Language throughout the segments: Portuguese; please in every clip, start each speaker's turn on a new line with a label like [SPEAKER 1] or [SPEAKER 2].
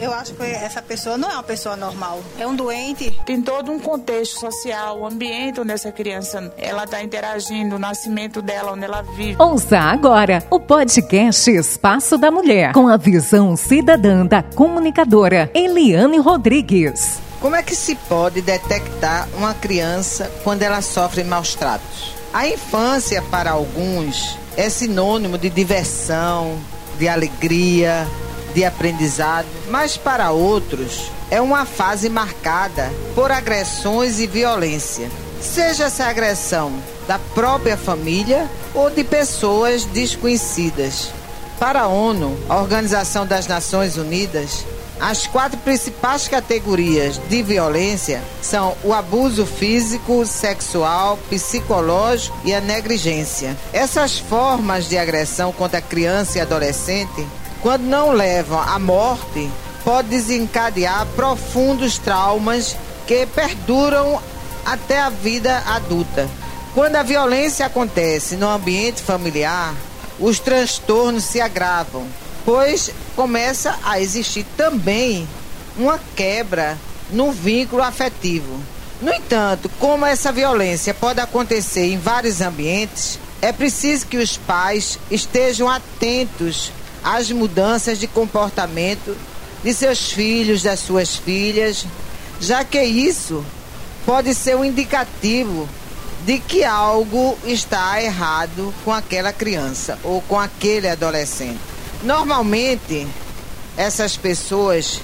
[SPEAKER 1] Eu acho que essa pessoa não é uma pessoa normal, é um doente.
[SPEAKER 2] Tem todo um contexto social, o ambiente onde essa criança ela está interagindo, o nascimento dela, onde ela vive.
[SPEAKER 3] Ouça agora o podcast Espaço da Mulher, com a visão cidadã da comunicadora Eliane Rodrigues.
[SPEAKER 4] Como é que se pode detectar uma criança quando ela sofre maus tratos? A infância, para alguns, é sinônimo de diversão, de alegria, de aprendizado, mas para outros é uma fase marcada por agressões e violência. Seja essa agressão da própria família ou de pessoas desconhecidas. Para a ONU, a Organização das Nações Unidas, as quatro principais categorias de violência são o abuso físico, sexual, psicológico e a negligência. Essas formas de agressão contra criança e adolescente quando não levam à morte, pode desencadear profundos traumas que perduram até a vida adulta. Quando a violência acontece no ambiente familiar, os transtornos se agravam, pois começa a existir também uma quebra no vínculo afetivo. No entanto, como essa violência pode acontecer em vários ambientes, é preciso que os pais estejam atentos as mudanças de comportamento de seus filhos, das suas filhas, já que isso pode ser um indicativo de que algo está errado com aquela criança ou com aquele adolescente. Normalmente, essas pessoas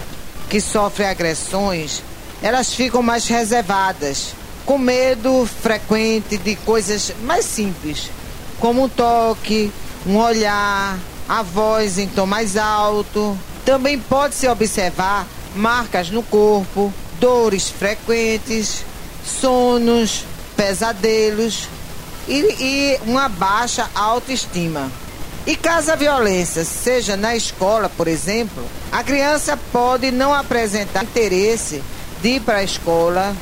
[SPEAKER 4] que sofrem agressões, elas ficam mais reservadas, com medo frequente de coisas mais simples, como um toque, um olhar, a voz em tom mais alto. Também pode-se observar marcas no corpo, dores frequentes, sonos, pesadelos e, e uma baixa autoestima. E caso a violência seja na escola, por exemplo, a criança pode não apresentar interesse de ir para a escola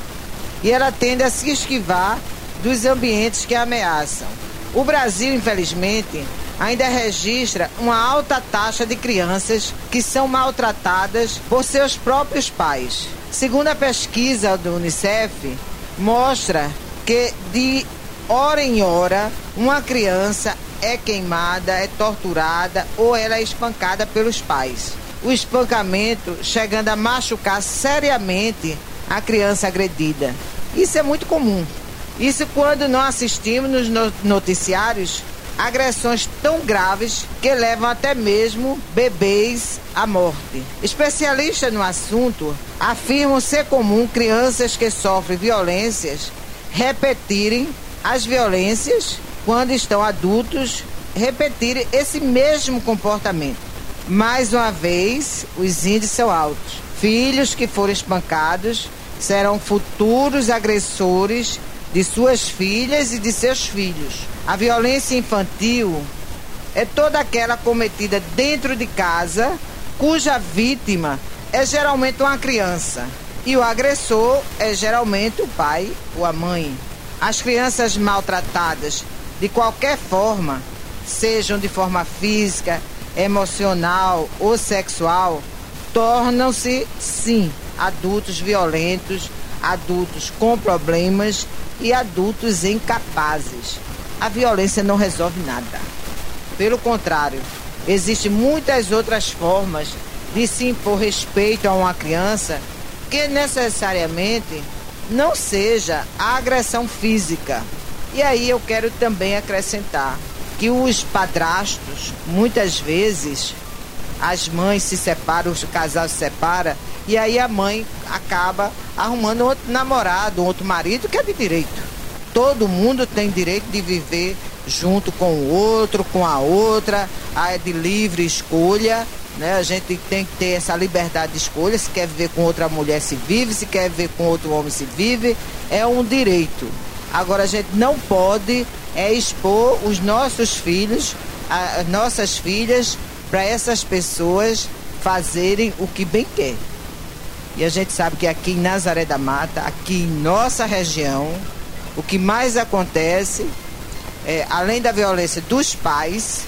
[SPEAKER 4] e ela tende a se esquivar dos ambientes que a ameaçam. O Brasil, infelizmente, ainda registra uma alta taxa de crianças que são maltratadas por seus próprios pais. Segundo a pesquisa do Unicef, mostra que de hora em hora uma criança é queimada, é torturada ou ela é espancada pelos pais. O espancamento chegando a machucar seriamente a criança agredida. Isso é muito comum. Isso quando não assistimos nos noticiários agressões tão graves que levam até mesmo bebês à morte. Especialistas no assunto afirmam ser comum crianças que sofrem violências repetirem as violências quando estão adultos, repetirem esse mesmo comportamento. Mais uma vez, os índices são altos. Filhos que forem espancados serão futuros agressores de suas filhas e de seus filhos. A violência infantil é toda aquela cometida dentro de casa, cuja vítima é geralmente uma criança e o agressor é geralmente o pai ou a mãe. As crianças maltratadas, de qualquer forma, sejam de forma física, emocional ou sexual, tornam-se, sim, adultos violentos, adultos com problemas e adultos incapazes. A violência não resolve nada. Pelo contrário, existem muitas outras formas de se impor respeito a uma criança que necessariamente não seja a agressão física. E aí eu quero também acrescentar que os padrastos, muitas vezes, as mães se separam, o casal se separa, e aí a mãe acaba arrumando outro namorado, outro marido que é de direito. Todo mundo tem direito de viver junto com o outro, com a outra, é de livre escolha. Né? A gente tem que ter essa liberdade de escolha. Se quer viver com outra mulher, se vive. Se quer viver com outro homem, se vive. É um direito. Agora, a gente não pode é expor os nossos filhos, as nossas filhas, para essas pessoas fazerem o que bem quer. E a gente sabe que aqui em Nazaré da Mata, aqui em nossa região, o que mais acontece, é, além da violência dos pais,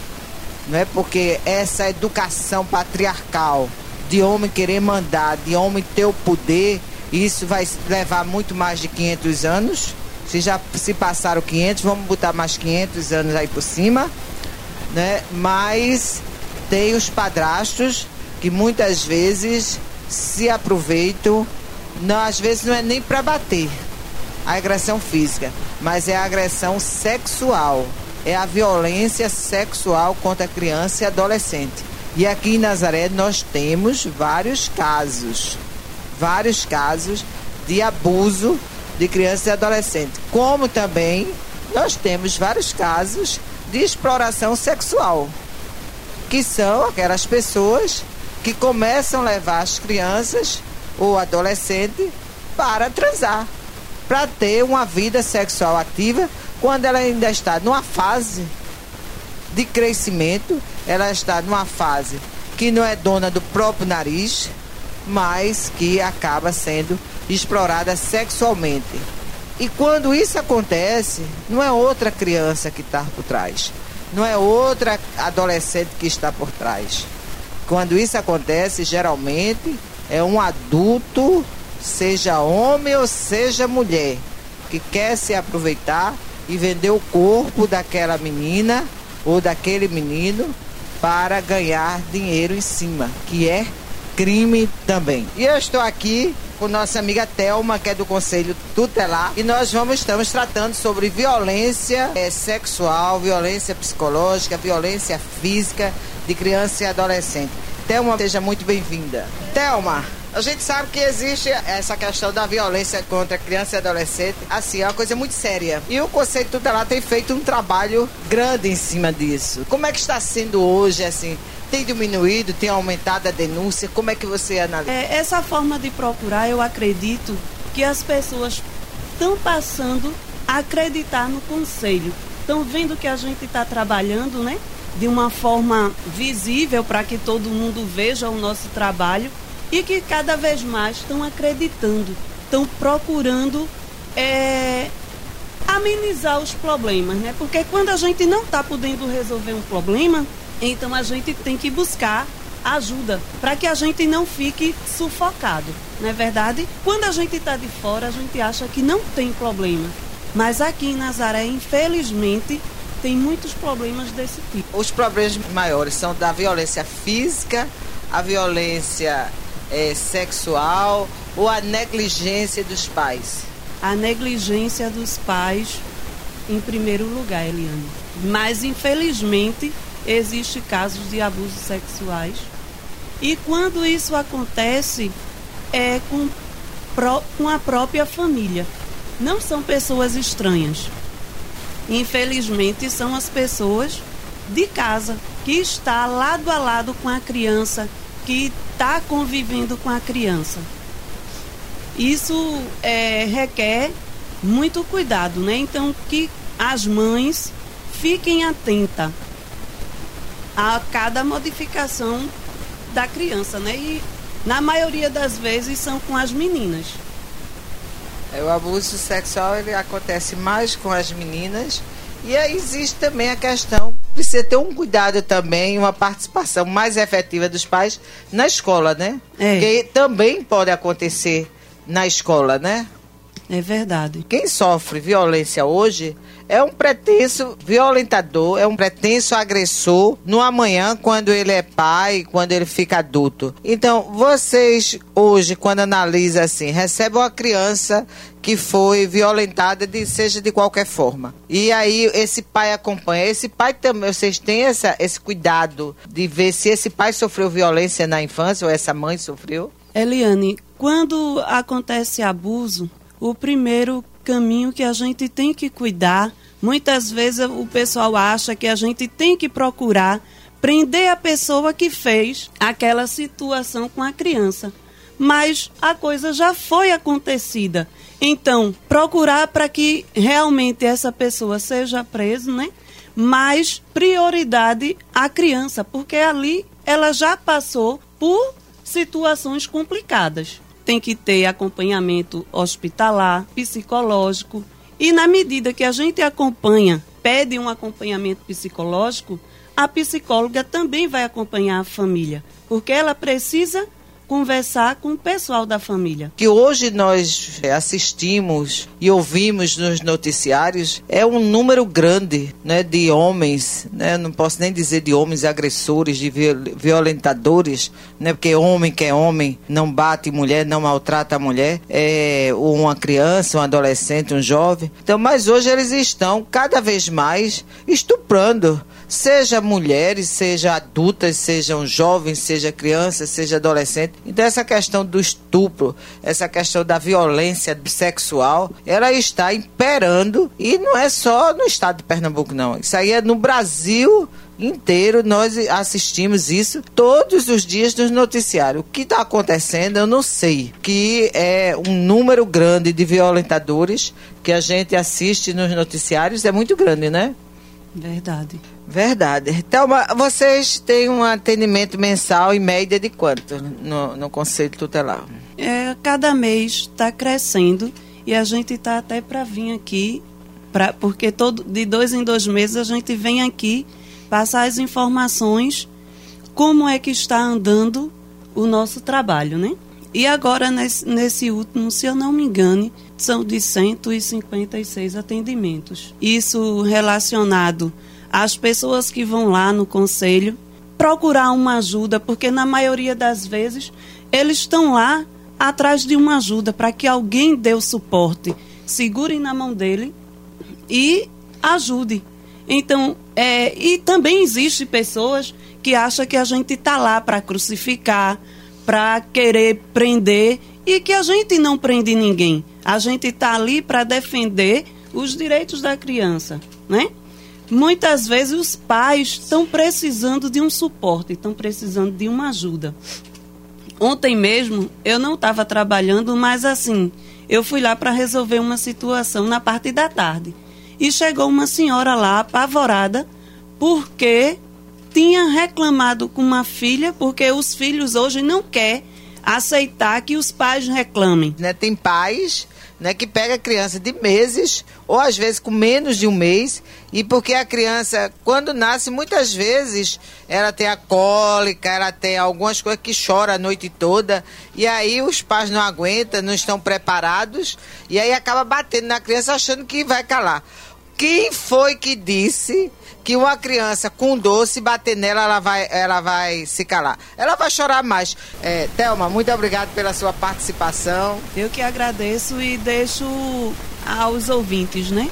[SPEAKER 4] não é porque essa educação patriarcal de homem querer mandar, de homem ter o poder, isso vai levar muito mais de 500 anos. Se já se passaram 500, vamos botar mais 500 anos aí por cima, né? Mas tem os padrastos que muitas vezes se aproveitam, não, às vezes não é nem para bater a agressão física, mas é a agressão sexual, é a violência sexual contra criança e adolescente. E aqui em Nazaré nós temos vários casos, vários casos de abuso de criança e adolescente, como também nós temos vários casos de exploração sexual, que são aquelas pessoas que começam a levar as crianças ou adolescente para transar, para ter uma vida sexual ativa quando ela ainda está numa fase de crescimento, ela está numa fase que não é dona do próprio nariz, mas que acaba sendo explorada sexualmente. E quando isso acontece, não é outra criança que está por trás, não é outra adolescente que está por trás. Quando isso acontece, geralmente é um adulto, seja homem ou seja mulher, que quer se aproveitar e vender o corpo daquela menina ou daquele menino para ganhar dinheiro em cima, que é crime também. E eu estou aqui com nossa amiga Telma, que é do Conselho Tutelar, e nós vamos estamos tratando sobre violência é, sexual, violência psicológica, violência física de criança e adolescente. Telma, seja muito bem-vinda. Telma, a gente sabe que existe essa questão da violência contra criança e adolescente, assim, é uma coisa muito séria. E o Conselho Tutelar tem feito um trabalho grande em cima disso. Como é que está sendo hoje, assim? Tem diminuído, tem aumentado a denúncia? Como é que você analisa?
[SPEAKER 5] É, essa forma de procurar, eu acredito que as pessoas estão passando a acreditar no conselho. Estão vendo que a gente está trabalhando, né? De uma forma visível para que todo mundo veja o nosso trabalho e que cada vez mais estão acreditando, estão procurando é, amenizar os problemas, né? Porque quando a gente não está podendo resolver um problema, então a gente tem que buscar ajuda para que a gente não fique sufocado, não é verdade? Quando a gente está de fora, a gente acha que não tem problema, mas aqui em Nazaré, infelizmente, tem muitos problemas desse tipo.
[SPEAKER 4] Os problemas maiores são da violência física, a violência é, sexual ou a negligência dos pais?
[SPEAKER 5] A negligência dos pais, em primeiro lugar, Eliane. Mas, infelizmente, existe casos de abusos sexuais. E quando isso acontece, é com, com a própria família. Não são pessoas estranhas. Infelizmente, são as pessoas de casa que está lado a lado com a criança, que está convivendo com a criança. Isso é, requer muito cuidado, né? Então que as mães fiquem atentas a cada modificação da criança, né? E na maioria das vezes são com as meninas.
[SPEAKER 4] É, o abuso sexual ele acontece mais com as meninas e existe também a questão, precisa ter um cuidado também, uma participação mais efetiva dos pais na escola, né? É. Que também pode acontecer na escola, né?
[SPEAKER 5] É verdade.
[SPEAKER 4] Quem sofre violência hoje é um pretenso violentador, é um pretenso agressor no amanhã, quando ele é pai, quando ele fica adulto. Então, vocês hoje, quando analisam assim, recebem uma criança que foi violentada, de, seja de qualquer forma. E aí esse pai acompanha. Esse pai também, vocês têm essa, esse cuidado de ver se esse pai sofreu violência na infância ou essa mãe sofreu?
[SPEAKER 5] Eliane, quando acontece abuso, o primeiro caminho que a gente tem que cuidar. Muitas vezes o pessoal acha que a gente tem que procurar prender a pessoa que fez aquela situação com a criança. Mas a coisa já foi acontecida. Então, procurar para que realmente essa pessoa seja presa, né? Mas prioridade à criança, porque ali ela já passou por situações complicadas tem que ter acompanhamento hospitalar, psicológico. E na medida que a gente acompanha, pede um acompanhamento psicológico, a psicóloga também vai acompanhar a família, porque ela precisa conversar com o pessoal da família.
[SPEAKER 4] Que hoje nós assistimos e ouvimos nos noticiários é um número grande né, de homens, né, não posso nem dizer de homens agressores, de violentadores, né, porque homem que é homem não bate mulher, não maltrata a mulher, é uma criança, um adolescente, um jovem. Então, mas hoje eles estão cada vez mais estuprando seja mulheres, seja adultas, sejam jovens, seja crianças, seja adolescentes. Então essa questão do estupro, essa questão da violência sexual, ela está imperando e não é só no estado de Pernambuco não. Isso aí é no Brasil inteiro nós assistimos isso todos os dias nos noticiários. O que está acontecendo eu não sei. Que é um número grande de violentadores que a gente assiste nos noticiários é muito grande, né?
[SPEAKER 5] Verdade.
[SPEAKER 4] Verdade. Então, vocês têm um atendimento mensal em média de quanto no, no Conselho Tutelar?
[SPEAKER 5] É, cada mês está crescendo e a gente está até para vir aqui, pra, porque todo, de dois em dois meses a gente vem aqui passar as informações como é que está andando o nosso trabalho, né? E agora, nesse, nesse último, se eu não me engane, são de 156 atendimentos. Isso relacionado às pessoas que vão lá no conselho procurar uma ajuda, porque na maioria das vezes eles estão lá atrás de uma ajuda para que alguém dê o suporte, segure na mão dele e ajude. Então, é, e também existe pessoas que acham que a gente está lá para crucificar, para querer prender e que a gente não prende ninguém. A gente está ali para defender os direitos da criança, né? Muitas vezes os pais estão precisando de um suporte, estão precisando de uma ajuda. Ontem mesmo eu não estava trabalhando, mas assim, eu fui lá para resolver uma situação na parte da tarde. E chegou uma senhora lá apavorada porque tinha reclamado com uma filha, porque os filhos hoje não querem aceitar que os pais reclamem.
[SPEAKER 4] Né, tem pais né, que pega a criança de meses ou às vezes com menos de um mês e porque a criança quando nasce muitas vezes ela tem a cólica, ela tem algumas coisas que chora a noite toda e aí os pais não aguentam, não estão preparados e aí acaba batendo na criança achando que vai calar. Quem foi que disse que uma criança com doce bater nela, ela vai, ela vai se calar. Ela vai chorar mais. É, Thelma, muito obrigado pela sua participação.
[SPEAKER 5] Eu que agradeço e deixo aos ouvintes, né?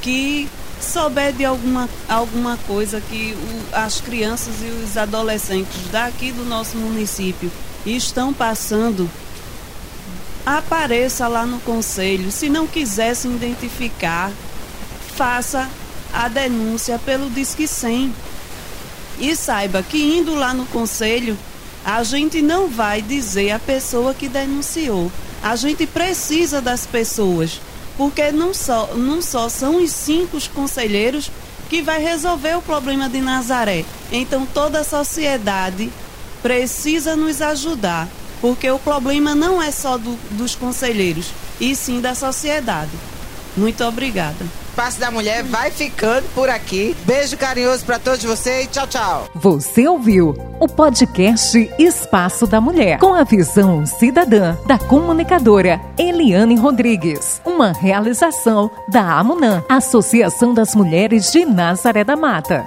[SPEAKER 5] Que souber de alguma, alguma coisa que o, as crianças e os adolescentes daqui do nosso município estão passando, apareça lá no conselho. Se não quiser se identificar, faça a denúncia pelo Disque 100. E saiba que indo lá no conselho, a gente não vai dizer a pessoa que denunciou. A gente precisa das pessoas, porque não só, não só são os cinco conselheiros que vai resolver o problema de Nazaré. Então toda a sociedade precisa nos ajudar, porque o problema não é só do, dos conselheiros, e sim da sociedade. Muito obrigada.
[SPEAKER 4] Espaço da Mulher vai ficando por aqui. Beijo carinhoso para todos vocês. Tchau, tchau.
[SPEAKER 3] Você ouviu o podcast Espaço da Mulher, com a visão cidadã da comunicadora Eliane Rodrigues. Uma realização da AMUNAM, Associação das Mulheres de Nazaré da Mata.